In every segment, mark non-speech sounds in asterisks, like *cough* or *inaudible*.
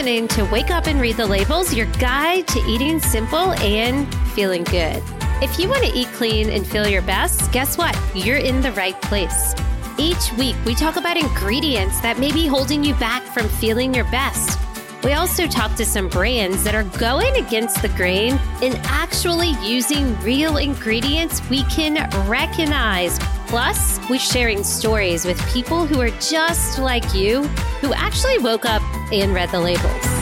listening to Wake Up and Read the Labels, your guide to eating simple and feeling good. If you want to eat clean and feel your best, guess what? You're in the right place. Each week, we talk about ingredients that may be holding you back from feeling your best. We also talk to some brands that are going against the grain and actually using real ingredients we can recognize. Plus, we're sharing stories with people who are just like you, who actually woke up and read the labels.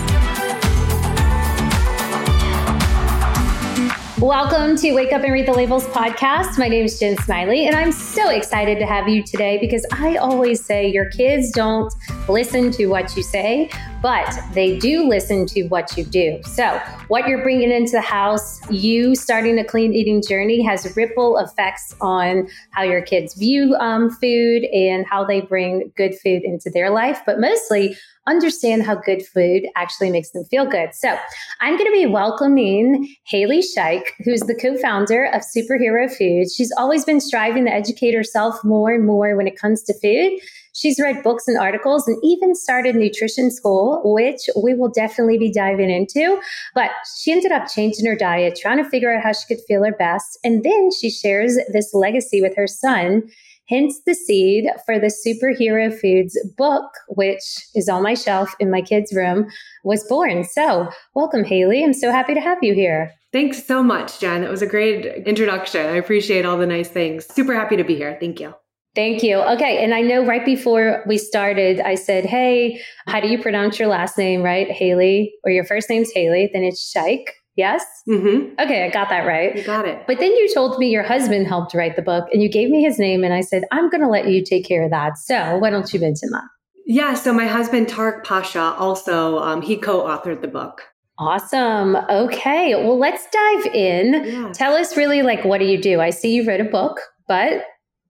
Welcome to Wake Up and Read the Labels podcast. My name is Jen Smiley, and I'm so excited to have you today because I always say your kids don't listen to what you say, but they do listen to what you do. So, what you're bringing into the house, you starting a clean eating journey, has ripple effects on how your kids view um, food and how they bring good food into their life, but mostly understand how good food actually makes them feel good. So I'm going to be welcoming Haley Scheich, who's the co-founder of Superhero Food. She's always been striving to educate herself more and more when it comes to food. She's read books and articles and even started nutrition school, which we will definitely be diving into. But she ended up changing her diet, trying to figure out how she could feel her best. And then she shares this legacy with her son hence the seed for the Superhero Foods book, which is on my shelf in my kids' room, was born. So, welcome, Haley. I'm so happy to have you here. Thanks so much, Jen. It was a great introduction. I appreciate all the nice things. Super happy to be here. Thank you. Thank you. Okay. And I know right before we started, I said, Hey, how do you pronounce your last name, right? Haley, or your first name's Haley, then it's Scheich. Yes? Mm-hmm. Okay, I got that right. You got it. But then you told me your husband helped write the book and you gave me his name, and I said, I'm going to let you take care of that. So why don't you mention that? Yeah, so my husband, Tarek Pacha, also, um, he co authored the book. Awesome. Okay. Well, let's dive in. Yeah. Tell us really like, what do you do? I see you wrote a book, but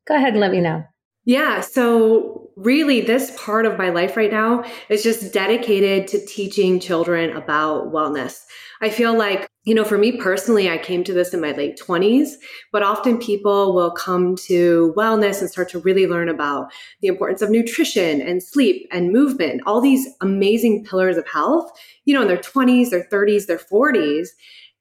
go ahead and let me know. Yeah. So, really, this part of my life right now is just dedicated to teaching children about wellness. I feel like, you know, for me personally, I came to this in my late 20s, but often people will come to wellness and start to really learn about the importance of nutrition and sleep and movement, all these amazing pillars of health, you know, in their 20s, their 30s, their 40s.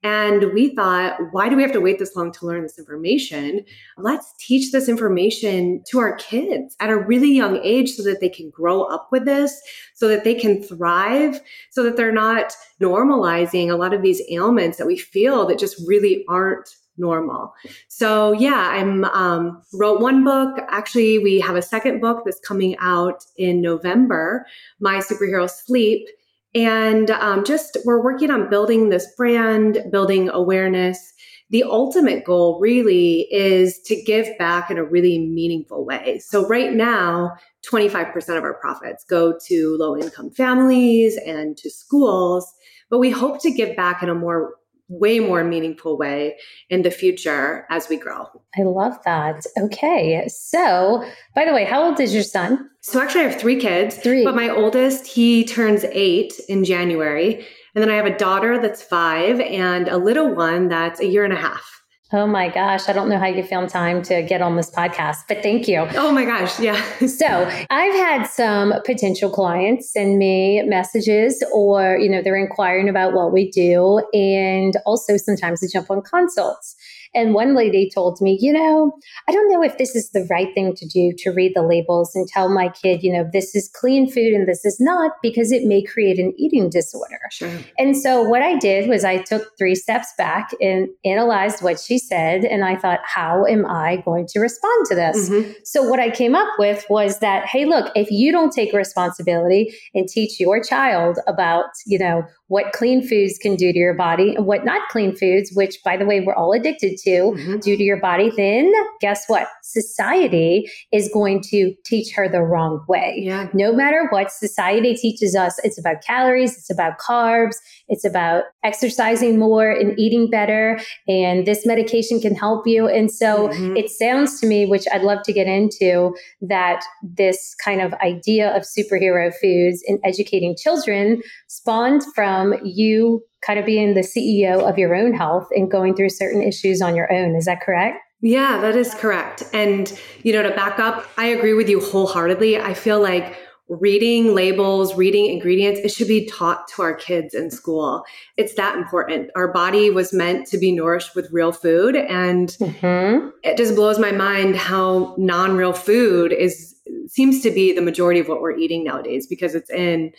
And we thought, why do we have to wait this long to learn this information? Let's teach this information to our kids at a really young age so that they can grow up with this, so that they can thrive, so that they're not normalizing a lot of these ailments that we feel that just really aren't normal. So yeah, I'm um, wrote one book. Actually, we have a second book that's coming out in November, My Superhero Sleep. And um, just we're working on building this brand, building awareness. The ultimate goal really is to give back in a really meaningful way. So, right now, 25% of our profits go to low income families and to schools, but we hope to give back in a more way more meaningful way in the future as we grow. I love that. Okay. So, by the way, how old is your son? So, actually, I have three kids. Three. But my oldest, he turns eight in January. And then I have a daughter that's five and a little one that's a year and a half. Oh my gosh, I don't know how you found time to get on this podcast, but thank you. Oh my gosh, yeah. *laughs* so I've had some potential clients send me messages or, you know, they're inquiring about what we do. And also sometimes they jump on consults. And one lady told me, you know, I don't know if this is the right thing to do to read the labels and tell my kid, you know, this is clean food and this is not because it may create an eating disorder. Sure. And so what I did was I took three steps back and analyzed what she said. And I thought, how am I going to respond to this? Mm-hmm. So what I came up with was that, hey, look, if you don't take responsibility and teach your child about, you know, what clean foods can do to your body and what not clean foods, which by the way, we're all addicted to, mm-hmm. do to your body, then guess what? Society is going to teach her the wrong way. Yeah. No matter what society teaches us, it's about calories, it's about carbs, it's about exercising more and eating better. And this medication can help you. And so mm-hmm. it sounds to me, which I'd love to get into, that this kind of idea of superhero foods and educating children spawned from you kind of being the CEO of your own health and going through certain issues on your own. Is that correct? Yeah, that is correct. And, you know, to back up, I agree with you wholeheartedly. I feel like reading labels, reading ingredients, it should be taught to our kids in school. It's that important. Our body was meant to be nourished with real food. And mm-hmm. it just blows my mind how non real food is seems to be the majority of what we're eating nowadays because it's in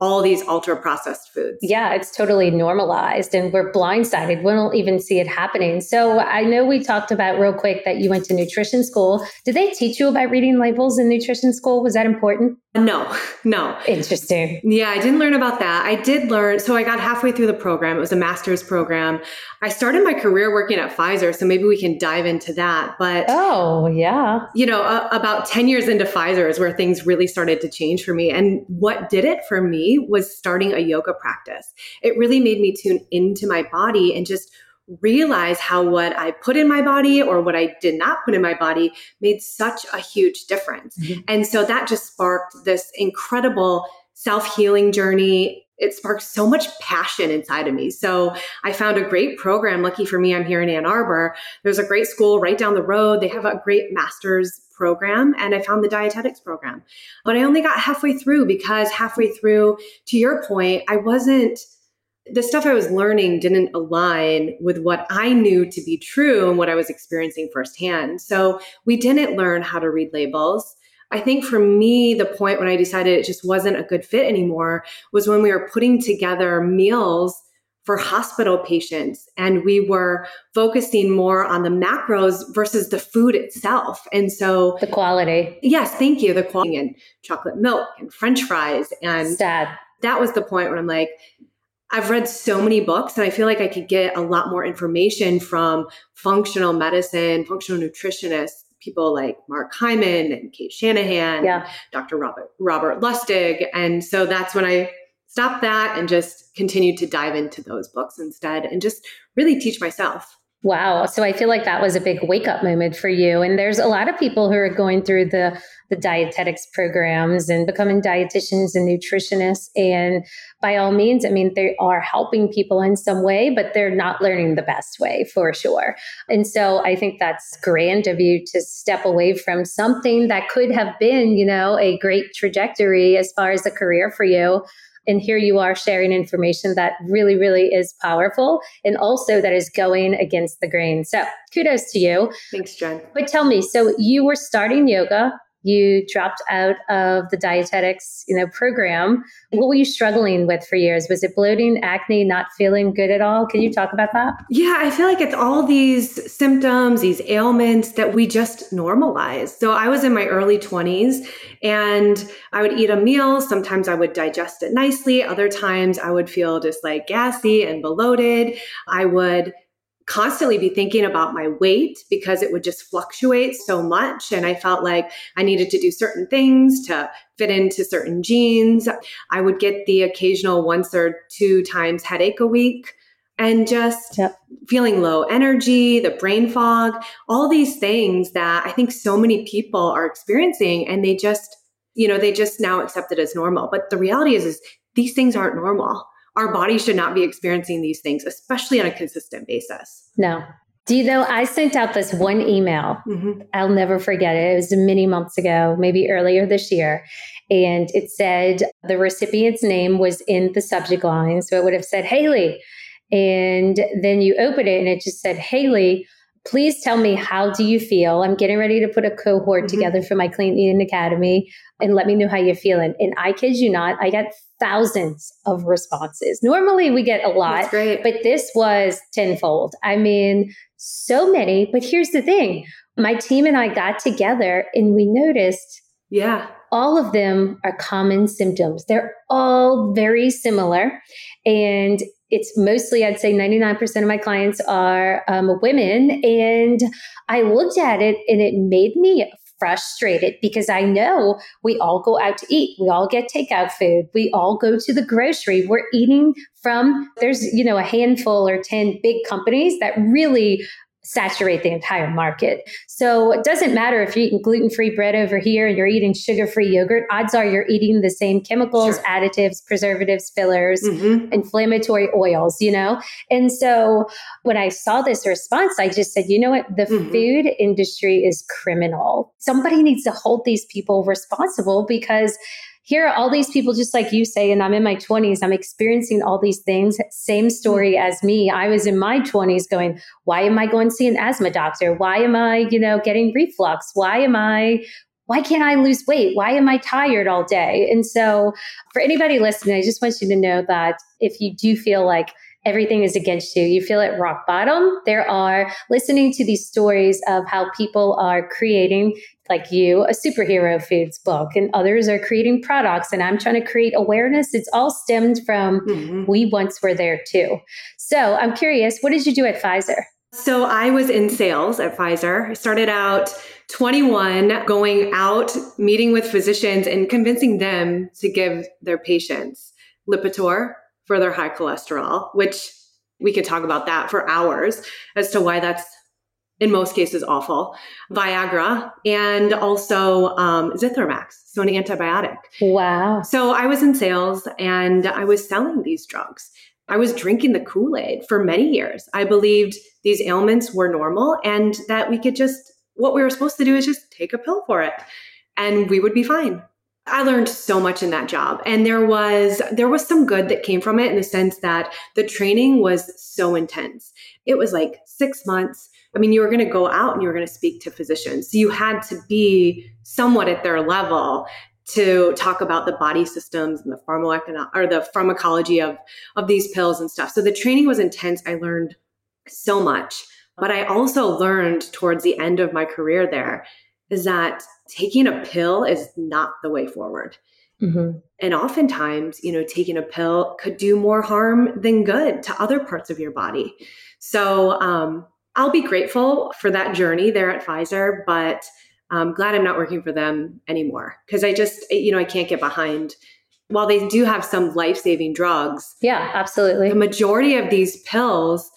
all these ultra processed foods. Yeah, it's totally normalized and we're blindsided. We don't even see it happening. So I know we talked about real quick that you went to nutrition school. Did they teach you about reading labels in nutrition school? Was that important? No, *laughs* no. Interesting. Yeah, I didn't learn about that. I did learn. So I got halfway through the program. It was a master's program. I started my career working at Pfizer. So maybe we can dive into that. But oh, yeah. You know, uh, about 10 years into Pfizer is where things really started to change for me. And what did it for me was starting a yoga practice. It really made me tune into my body and just realize how what I put in my body or what I did not put in my body made such a huge difference. Mm-hmm. And so that just sparked this incredible self healing journey. It sparked so much passion inside of me. So I found a great program. Lucky for me, I'm here in Ann Arbor. There's a great school right down the road. They have a great master's program and I found the dietetics program. But I only got halfway through because halfway through, to your point, I wasn't the stuff I was learning didn't align with what I knew to be true and what I was experiencing firsthand. So we didn't learn how to read labels. I think for me, the point when I decided it just wasn't a good fit anymore was when we were putting together meals for hospital patients and we were focusing more on the macros versus the food itself. And so the quality. Yes, thank you. The quality and chocolate milk and french fries and sad. That was the point where I'm like, I've read so many books and I feel like I could get a lot more information from functional medicine, functional nutritionists, people like Mark Hyman and Cate Shanahan, yeah. Dr. Robert Robert Lustig. And so that's when I stopped that and just continued to dive into those books instead and just really teach myself. Wow. So I feel like that was a big wake up moment for you. And there's a lot of people who are going through the, the dietetics programs and becoming dietitians and nutritionists. And by all means, I mean, they are helping people in some way, but they're not learning the best way for sure. And so I think that's grand of you to step away from something that could have been, you know, a great trajectory as far as a career for you and here you are sharing information that really, really is powerful and also that is going against the grain. So kudos to you. Thanks, Jen. But tell me, so you were starting yoga you dropped out of the dietetics you know program. What were you struggling with for years? Was it bloating acne not feeling good at all? Can you talk about that? Yeah i feel like it's all these symptoms these ailments that we just normalize. So i was in my early 20s and i would eat a meal. Sometimes i would digest it nicely. Other times i would feel just like gassy and bloated. I would constantly be thinking about my weight because it would just fluctuate so much. And I felt like I needed to do certain things to fit into certain jeans. I would get the occasional once or two times headache a week and just yep. feeling low energy, the brain fog, all these things that I think so many people are experiencing and they just, you know, they just now accept it as normal. But the reality is, is these things aren't normal our body should not be experiencing these things, especially on a consistent basis. No. Do you know, I sent out this one email. Mm-hmm. I'll never forget it. It was many months ago, maybe earlier this year. And it said the recipient's name was in the subject line. So it would have said, Haley. And then you open it and it just said, Haley, please tell me how do you feel? I'm getting ready to put a cohort mm-hmm. together for my clean eating academy and let me know how you're feeling. And i kid you not i got thousands of responses. Normally we get a lot but this was tenfold. I mean so many but here's the thing. My team and i got together and we noticed yeah. all of them are common symptoms. They're all very similar and it's mostly, I'd say 99% of my clients are um, women. And I looked at it and it made me frustrated because I know we all go out to eat. We all get takeout food. We all go to the grocery. We're eating from, there's, you know, a handful or 10 big companies that really saturate the entire market. So it doesn't matter if you're eating gluten free bread over here and you're eating sugar free yogurt, odds are you're eating the same chemicals, sure. additives, preservatives, fillers, mm-hmm. inflammatory oils, you know? And so when I saw this response, I just said, you know what? The mm-hmm. food industry is criminal. Somebody needs to hold these people responsible because here are all these people, just like you say, and I'm in my 20s, I'm experiencing all these things. Same story as me. I was in my 20s going, why am I going to see an asthma doctor? Why am I, you know, getting reflux? Why am I why can't I lose weight? Why am I tired all day? And so, for anybody listening, I just want you to know that if you do feel like everything is against you, you feel at rock bottom, there are listening to these stories of how people are creating like you, a superhero foods book, and others are creating products. And I'm trying to create awareness. It's all stemmed from mm-hmm. we once were there too. So I'm curious, what did you do at Pfizer? So I was in sales at Pfizer. I started out 21, going out, meeting with physicians and convincing them to give their patients Lipitor for their high cholesterol, which we could talk about that for hours as to why that's in most cases awful, Viagra, and also um, Zithromax, so an antibiotic. Wow. So I was in sales and I was selling these drugs. I was drinking the Kool Aid for many years. I believed these ailments were normal and that we could just, what we were supposed to do is just take a pill for it and we would be fine. I learned so much in that job and there was there was some good that came from it in the sense that the training was so intense. It was like 6 months I mean, you were going to go out and you were going to speak to physicians. So you had to be somewhat at their level to talk about the body systems and the pharmacoecono- or the pharmacology of, of these pills and stuff. So the training was intense. I learned so much. But I also learned towards the end of my career there is that taking a pill is not the way forward. Mm-hmm. And oftentimes, you know, taking a pill could do more harm than good to other parts of your body. So, um, I'll be grateful for that journey there at Pfizer, but I'm glad I'm not working for them anymore because I just, you know, I can't get behind. While they do have some life saving drugs, yeah, absolutely. The majority of these pills,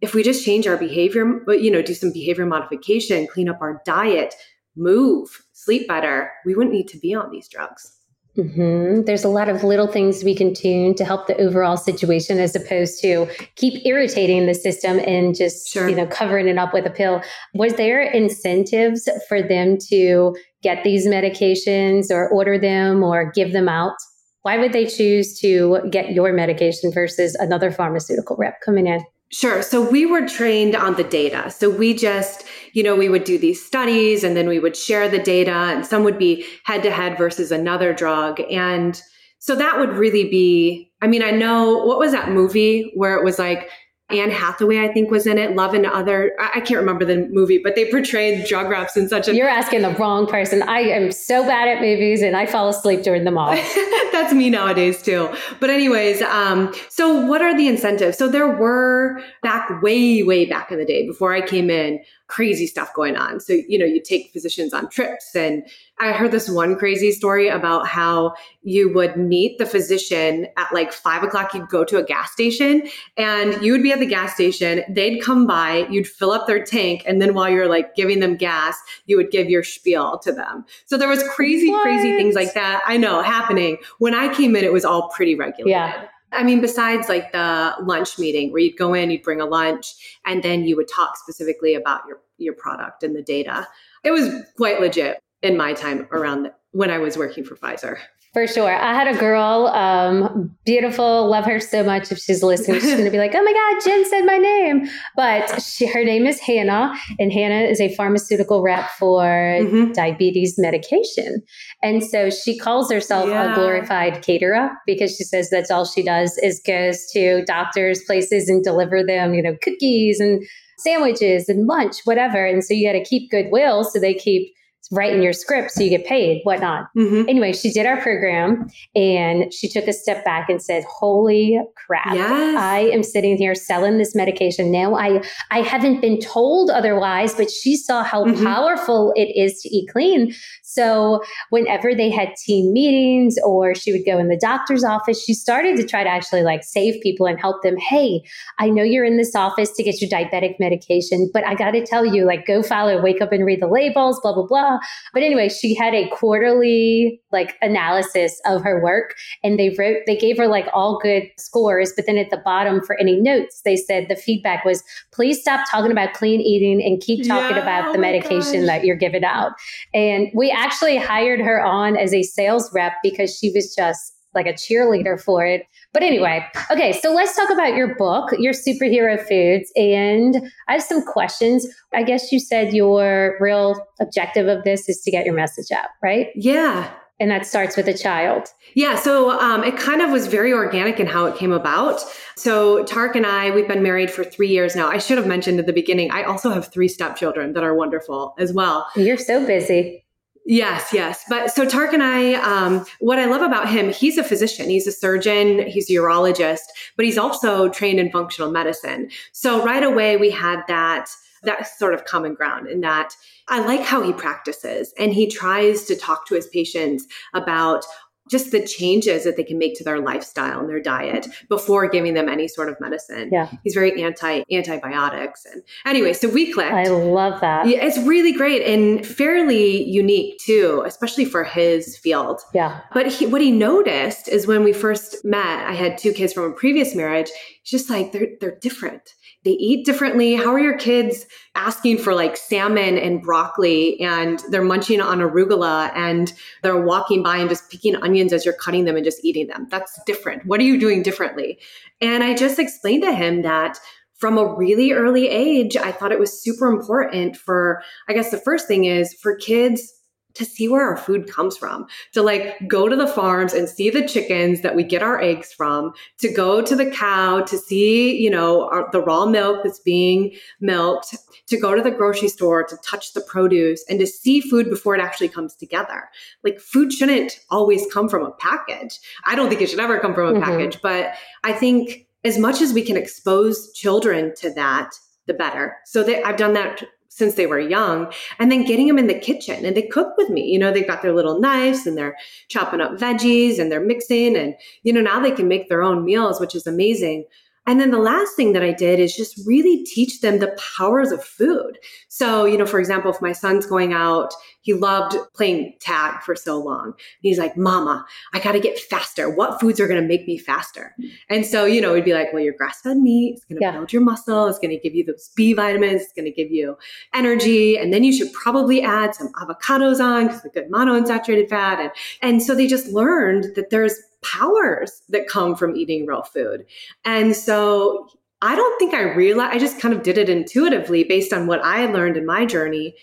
if we just change our behavior, you know, do some behavior modification, clean up our diet, move, sleep better, we wouldn't need to be on these drugs. Mm-hmm. There's a lot of little things we can tune to help the overall situation as opposed to keep irritating the system and just, sure. you know, covering it up with a pill. Was there incentives for them to get these medications or order them or give them out? Why would they choose to get your medication versus another pharmaceutical rep coming in? Sure. So we were trained on the data. So we just, you know, we would do these studies and then we would share the data and some would be head to head versus another drug. And so that would really be, I mean, I know what was that movie where it was like, Anne Hathaway, I think, was in it. Love and Other. I can't remember the movie, but they portrayed drug reps in such a. You're asking the wrong person. I am so bad at movies, and I fall asleep during them all. *laughs* That's me nowadays too. But anyways, um, so what are the incentives? So there were back way, way back in the day before I came in, crazy stuff going on. So you know, you take physicians on trips and I heard this one crazy story about how you would meet the physician at like five o'clock. You'd go to a gas station and you would be at the gas station. They'd come by, you'd fill up their tank. And then while you're like giving them gas, you would give your spiel to them. So there was crazy, what? crazy things like that. I know happening. When I came in, it was all pretty regulated. Yeah. I mean, besides like the lunch meeting where you'd go in, you'd bring a lunch, and then you would talk specifically about your, your product and the data. It was quite legit in my time around when I was working for Pfizer. For sure. I had a girl, um, beautiful, love her so much. If she's listening, she's going to be like, oh my God, Jen said my name. But she, her name is Hannah, and Hannah is a pharmaceutical rep for mm-hmm. diabetes medication. And so she calls herself yeah. a glorified caterer because she says that's all she does is goes to doctors, places, and deliver them, you know, cookies and sandwiches and lunch, whatever. And so you got to keep goodwill so they keep write in your script so you get paid, whatnot. Mm-hmm. Anyway, she did our program and she took a step back and said, Holy crap. Yes. I am sitting here selling this medication. Now I I haven't been told otherwise, but she saw how mm-hmm. powerful it is to eat clean. So whenever they had team meetings or she would go in the doctor's office, she started to try to actually like save people and help them. Hey, I know you're in this office to get your diabetic medication, but I got to tell you, like, go follow, wake up and read the labels, blah, blah, blah. But anyway, she had a quarterly like analysis of her work and they wrote, they gave her like all good scores. But then at the bottom for any notes, they said the feedback was, please stop talking about clean eating and keep talking yeah, about oh the medication gosh. that you're giving out. And we actually hired her on as a sales rep because she was just like a cheerleader for it. But anyway, okay, so let's talk about your book, your superhero foods. And I have some questions. I guess you said your real objective of this is to get your message out, right? Yeah. And that starts with a child. Yeah. So um, it kind of was very organic in how it came about. So Tarek and I, we've been married for three years now. I should have mentioned at the beginning, I also have three stepchildren that are wonderful as well. You're so busy. Yes, yes. But so Tarek and I, um, what I love about him, he's a physician, he's a surgeon, he's a urologist, but he's also trained in functional medicine. So right away we had that that sort of common ground in that I like how he practices and he tries to talk to his patients about just the changes that they can make to their lifestyle and their diet before giving them any sort of medicine. Yeah. He's very anti antibiotics. And anyway, so we clicked. I love that. Yeah, it's really great and fairly unique too, especially for his field. Yeah. But he, what he noticed is when we first met, I had two kids from a previous marriage. He's just like they're they're different they eat differently. How are your kids asking for like salmon and broccoli and they're munching on arugula and they're walking by and just picking onions as you're cutting them and just eating them? That's different. What are you doing differently? And I just explained to him that from a really early age, I thought it was super important for, I guess the first thing is for kids to see where our food comes from, to like go to the farms and see the chickens that we get our eggs from, to go to the cow to see, you know, our, the raw milk that's being milked, to go to the grocery store to touch the produce and to see food before it actually comes together. Like food shouldn't always come from a package. I don't think it should ever come from a mm-hmm. package, but I think as much as we can expose children to that, the better. So that I've done that since they were young. And then getting them in the kitchen and they cook with me. You know they've got their little knives and they're chopping up veggies and they're mixing and you know now they can make their own meals which is amazing and then the last thing that I did is just really teach them the powers of food. So, you know, for example, if my son's going out, he loved playing tag for so long. He's like, Mama, I got to get faster. What foods are going to make me faster? And so, you know, we'd be like, Well, your grass fed meat is going to yeah. build your muscle. It's going to give you those B vitamins. It's going to give you energy. And then you should probably add some avocados on because a good monounsaturated fat. And, and so they just learned that there's powers that come from eating real food. And so I don't think I realized, I just kind of did it intuitively based on what I learned in my journey.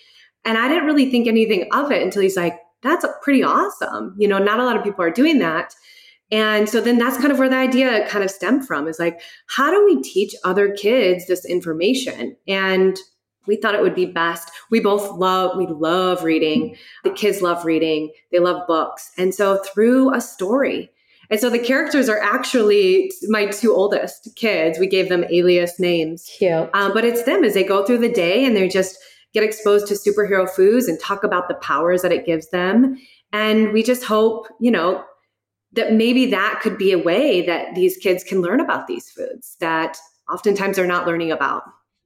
And I didn't really think anything of it until he's like, that's pretty awesome. You know, not a lot of people are doing that. And so then that's kind of where the idea kind of stemmed from is like, how do we teach other kids this information? And we thought it would be best. We both love, we love reading. The kids love reading. They love books. And so through a story, and so the characters are actually my two oldest kids. We gave them alias names. Cute. Um, but it's them as they go through the day and they just get exposed to superhero foods and talk about the powers that it gives them. And we just hope, you know, that maybe that could be a way that these kids can learn about these foods that oftentimes they're not learning about.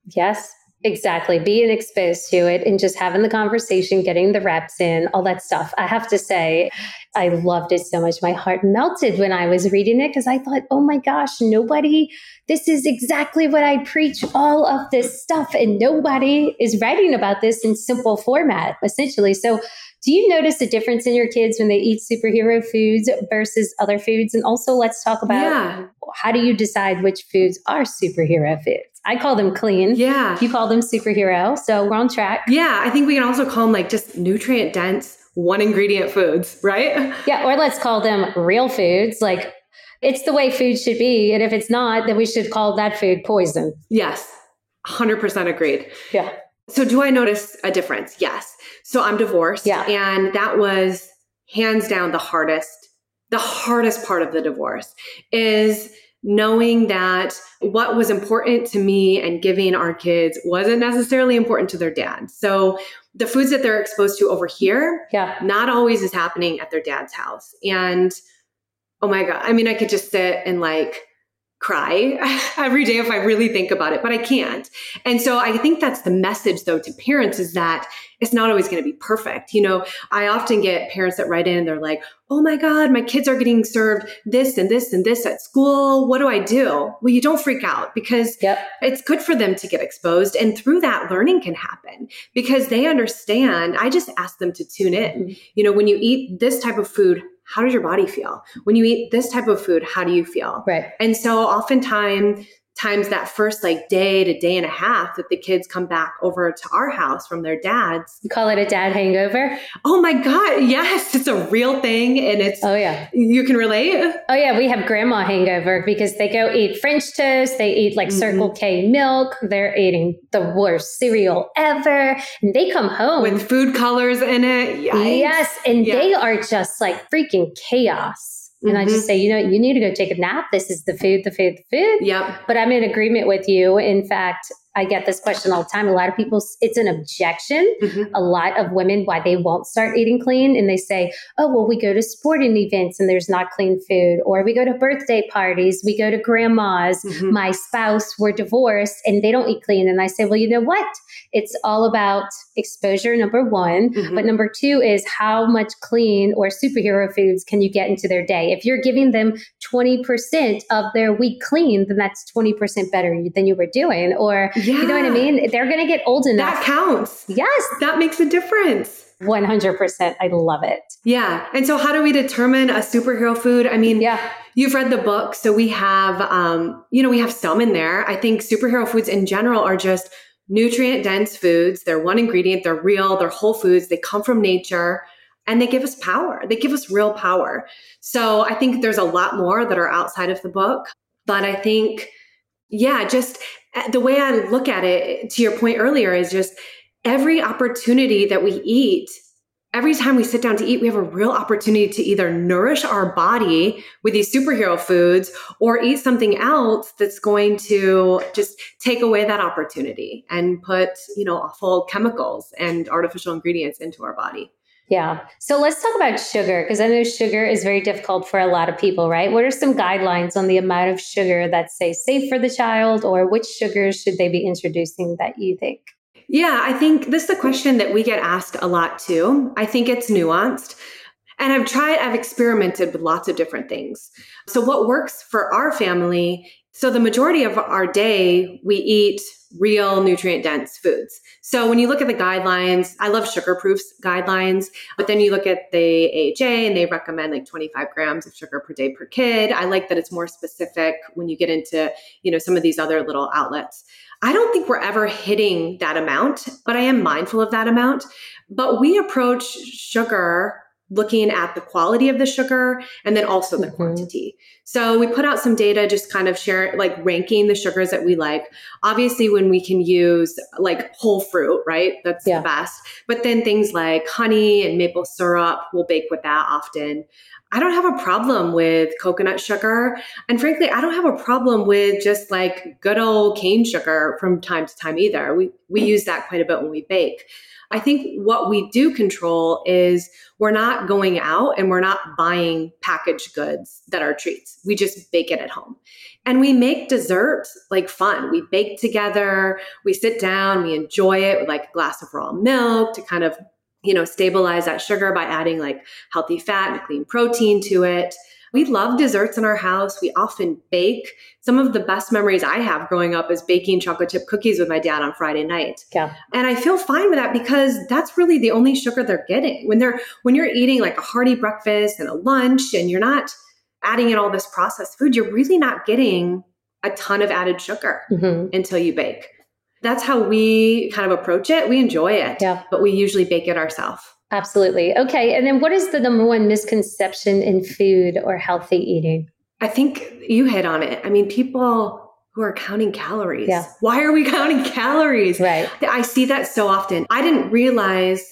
Yes, Exactly. Being exposed to it and just having the conversation, getting the reps in, all that stuff. I have to say, I loved it so much. My heart melted when I was reading it because I thought, oh my gosh, nobody, this is exactly what I preach all of this stuff. And nobody is writing about this in simple format, essentially. So, do you notice a difference in your kids when they eat superhero foods versus other foods? And also, let's talk about yeah. how do you decide which foods are superhero foods? I call them clean. Yeah. You call them superhero. So we're on track. Yeah. I think we can also call them like just nutrient dense, one ingredient foods, right? Yeah. Or let's call them real foods. Like it's the way food should be. And if it's not, then we should call that food poison. Yes. 100% agreed. Yeah. So do I notice a difference? Yes. So I'm divorced. Yeah. And that was hands down the hardest, the hardest part of the divorce is knowing that what was important to me and giving our kids wasn't necessarily important to their dad. So the foods that they're exposed to over here, yeah, not always is happening at their dad's house. And oh my God, I mean, I could just sit and like cry *laughs* every day if I really think about it, but I can't. And so I think that's the message though to parents is that it's not always going to be perfect. You know, I often get parents that write in and they're like, Oh my God, my kids are getting served this and this and this at school. What do I do? Well, you don't freak out because yep. it's good for them to get exposed. And through that, learning can happen because they understand. I just ask them to tune in. Mm-hmm. You know, when you eat this type of food, how does your body feel? When you eat this type of food, how do you feel? Right. And so oftentimes times that first like day to day and a half that the kids come back over to our house from their dads. You call it a dad hangover? Oh my God. Yes. It's a real thing. And it's, oh yeah. You can relate? Oh yeah. We have grandma hangover because they go eat French toast. They eat like mm-hmm. Circle K milk. They're eating the worst cereal ever. And they come home with food colors in it. Yikes. Yes. And they are just like freaking chaos. And mm-hmm. I just mm-hmm. say, you know, you need to go take a nap. This is the food, the food, the food. Yep. But I'm in agreement with you. In fact, I get this question all the time. A lot of people, it's an objection. Mm-hmm. A lot of women, why they won't start eating clean. And they say, oh, well, we go to sporting events and there's not clean food. Or we go to birthday parties, we go to grandma's, mm-hmm. my spouse, we're divorced and they don't eat clean. And I say, well, you know what? It's all about exposure, number one. Mm-hmm. But number two is how much clean or superhero foods can you get into their day? If you're giving them 20% of their week clean, then that's 20% better than you were doing. Or yeah. You know what I mean? They're going to get old enough. That counts. Yes. That makes a difference. 100%. I love it. Yeah. And so, how do we determine a superhero food? I mean, yeah. You've read the book. So, we have, um, you know, we have some in there. I think superhero foods in general are just nutrient dense foods. They're one ingredient, they're real, they're whole foods, they come from nature and they give us power. They give us real power. So, I think there's a lot more that are outside of the book. But I think yeah, just uh, the way I look at it, to your point earlier, is just every opportunity that we eat, every time we sit down to eat, we have a real opportunity to either nourish our body with these superhero foods or eat something else that's going to just take away that opportunity and put, you know, awful chemicals and artificial ingredients into our body. Yeah. So let's talk about sugar because I know sugar is very difficult for a lot of people, right? What are some guidelines on the amount of sugar that's say safe for the child or which sugars should they be introducing that you think? Yeah, I think this is a question that we get asked a lot too. I think it's nuanced. And I've tried, I've experimented with lots of different things. So, what works for our family? So, the majority of our day, we eat real nutrient dense foods. So when you look at the guidelines, I love SugarProof's guidelines, but then you look at the AHA and they recommend like 25 grams of sugar per day per kid. I like that it's more specific when you get into, you know, some of these other little outlets. I don't think we're ever hitting that amount, but I am mindful of that amount. But we approach sugar looking at the quality of the sugar and then also the mm-hmm. quantity. So we put out some data just kind of share like ranking the sugars that we like. Obviously when we can use like whole fruit, right? That's yeah. the best. But then things like honey and maple syrup, we'll bake with that often. I don't have a problem with coconut sugar. And frankly, I don't have a problem with just like good old cane sugar from time to time either. We we use that quite a bit when we bake. I think what we do control is we're not going out and we're not buying packaged goods that are treats. We just bake it at home. And we make dessert like fun. We bake together, we sit down, we enjoy it with like a glass of raw milk to kind of, you know, stabilize that sugar by adding like healthy fat and clean protein to it. We love desserts in our house. We often bake. Some of the best memories I have growing up is baking chocolate chip cookies with my dad on Friday night. Yeah. And I feel fine with that because that's really the only sugar they're getting. When they're when you're eating like a hearty breakfast and a lunch and you're not adding in all this processed food, you're really not getting a ton of added sugar mm-hmm. until you bake. That's how we kind of approach it. We enjoy it, yeah. but we usually bake it ourselves. Absolutely. Okay. And then what is the number one misconception in food or healthy eating? I think you hit on it. I mean, people who are counting calories. Yeah. Why are we *laughs* counting calories? Right. I see that so often. I didn't realize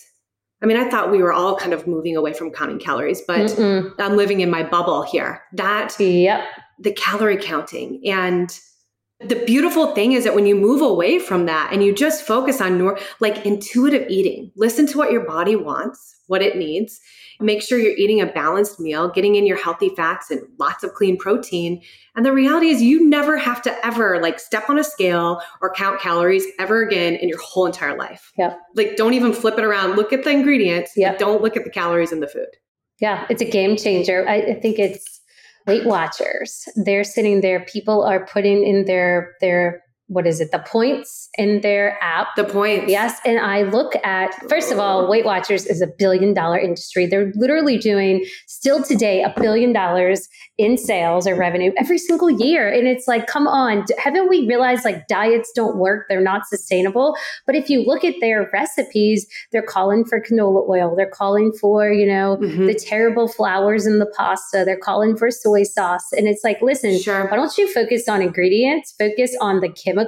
I mean, I thought we were all kind of moving away from counting calories, but Mm-mm. I'm living in my bubble here. That yep. the calorie counting and The beautiful thing is that when you move away from that and you just focus on nor- like intuitive eating, listen to what your body wants, what it needs, make sure you're eating a balanced meal, getting in your healthy fats and lots of clean protein. And the reality is you never have to ever like step on a scale or count calories ever again in your whole entire life. Yep. Like don't even flip it around. Look at the ingredients. Yep. Don't look at the calories in the food. Yeah, it's a game changer. I, I think it's Weight Watchers. They're sitting there. People are putting in their their what is it? The points in their app. The points. Yes, and I look at first of all, Weight Watchers is a billion dollar industry. They're literally doing still today a billion dollars in sales or revenue every single year. And it's like, come on, haven't we realized like diets don't work? They're not sustainable. But if you look at their recipes, they're calling for canola oil. They're calling for, you know, mm-hmm. the terrible flours in the pasta. They're calling for soy sauce. And it's like, listen, sure. why don't you focus on ingredients? Focus on the chemicals,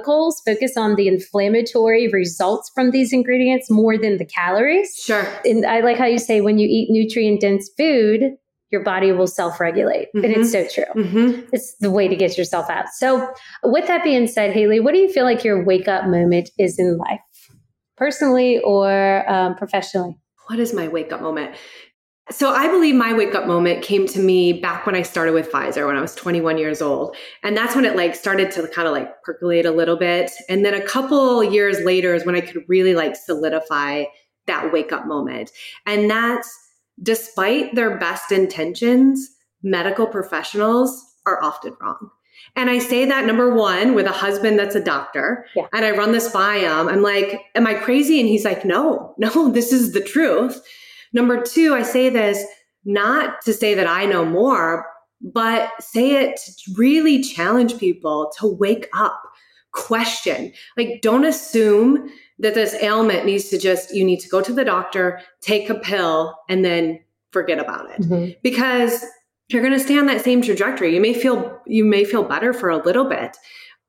focus on the inflammatory results from these ingredients more than the calories. Sure. And I like how you say when you eat nutrient dense food, your body will self regulate. Mm-hmm. And it's so true. Mm-hmm. It's the way to get yourself out. So, with that being said, Haley, what do you feel like your wake up moment is in life, personally or um, professionally? What is my wake up moment? So I believe my wake up moment came to me back when I started with Pfizer when I was 21 years old. And that's when it like started to kind of like percolate a little bit. And then a couple years later is when I could really like solidify that wake up moment. And that's despite their best intentions, medical professionals are often wrong. And I say that number one with a husband that's a doctor. Yeah. And I run this by him. I'm like, Am I crazy? And he's like, No, no, this is the truth. Number two, I say this not to say that I know more, but say it to really challenge people to wake up, question. Like, don't assume that this ailment needs to just, you need to go to the doctor, take a pill, and then forget about it. Mm-hmm. Because you're going to stay on that same trajectory. You may feel, you may feel better for a little bit,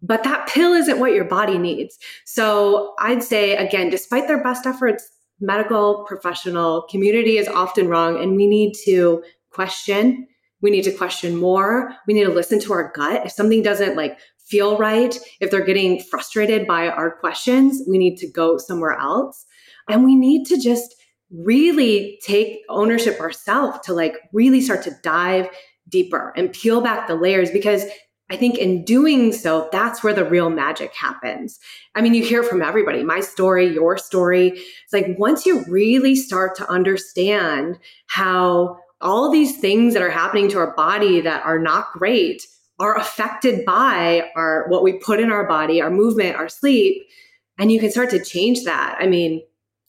but that pill isn't what your body needs. So I'd say, again, despite their best efforts, medical professional community is often wrong and we need to question. We need to question more. We need to listen to our gut. If something doesn't like feel right, if they're getting frustrated by our questions, we need to go somewhere else. And we need to just really take ownership ourselves to like really start to dive deeper and peel back the layers because I think in doing so, that's where the real magic happens. I mean, you hear from everybody, my story, your story. It's like once you really start to understand how all these things that are happening to our body that are not great are affected by our what we put in our body, our movement, our sleep, and you can start to change that. I mean,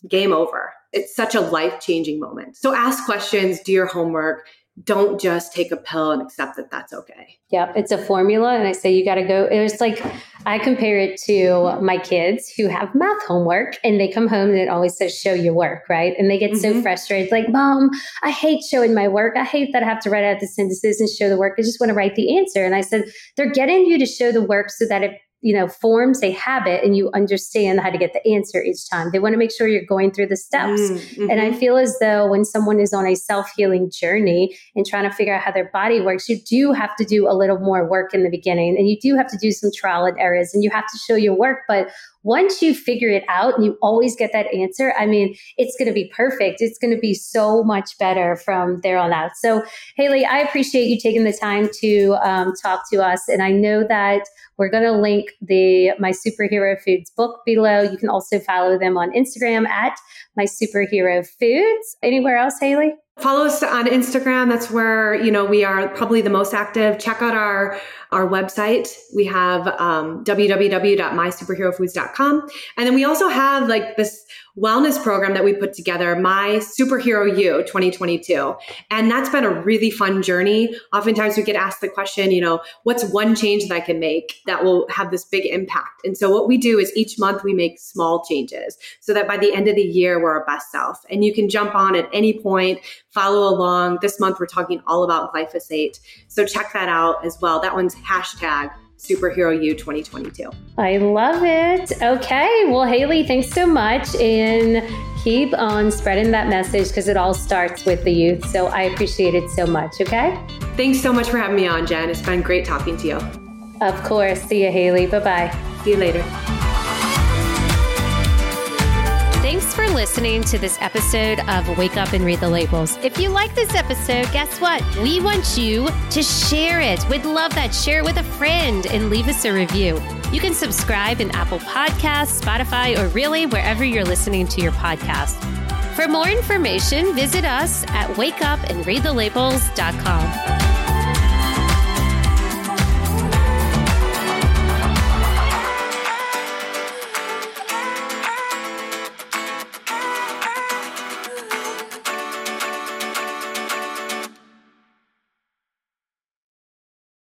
game over. It's such a life-changing moment. So ask questions, do your homework, don't just take a pill and accept that that's okay. Yep, it's a formula. And I say you got to go. It's like I compare it to my kids who have math homework and they come home and it always says, show your work, right? And they get mm-hmm. so frustrated, like, Mom, I hate showing my work. I hate that I have to write out the sentences and show the work. I just want to write the answer. And I said, they're getting you to show the work so that it you know forms a habit and you understand how to get the answer each time they want to make sure you're going through the steps mm-hmm. and i feel as though when someone is on a self-healing journey and trying to figure out how their body works you do have to do a little more work in the beginning and you do have to do some trial and errors and you have to show your work but once you figure it out and you always get that answer, I mean, it's going to be perfect. It's going to be so much better from there on out. So, Haley, I appreciate you taking the time to um, talk to us. And I know that we're going to link the My Superhero Foods book below. You can also follow them on Instagram at My Superhero Foods. Anywhere else, Haley? Follow us on Instagram. That's where, you know, we are probably the most active. Check out our our website. We have um, www.mysuperherofoods.com. And then we also have like this wellness program that we put together, My Superhero You 2022. And that's been a really fun journey. Oftentimes we get asked the question, you know, what's one change that I can make that will have this big impact? And so what we do is each month we make small changes so that by the end of the year, we're our best self. And you can jump on at any point, follow along. This month, we're talking all about glyphosate. So check that out as well. That one's hashtag Superhero You 2022. I love it. Okay. Well, Haley, thanks so much. And keep on spreading that message because it all starts with the youth. So I appreciate it so much. Okay. Thanks so much for having me on, Jen. It's been great talking to you. Of course. See you, Haley. Bye bye. See you later. For listening to this episode of Wake Up and Read the Labels. If you like this episode, guess what? We want you to share it. We'd love that. Share it with a friend and leave us a review. You can subscribe in Apple Podcasts, Spotify, or really wherever you're listening to your podcast. For more information, visit us at wakeupandreadthelabels.com.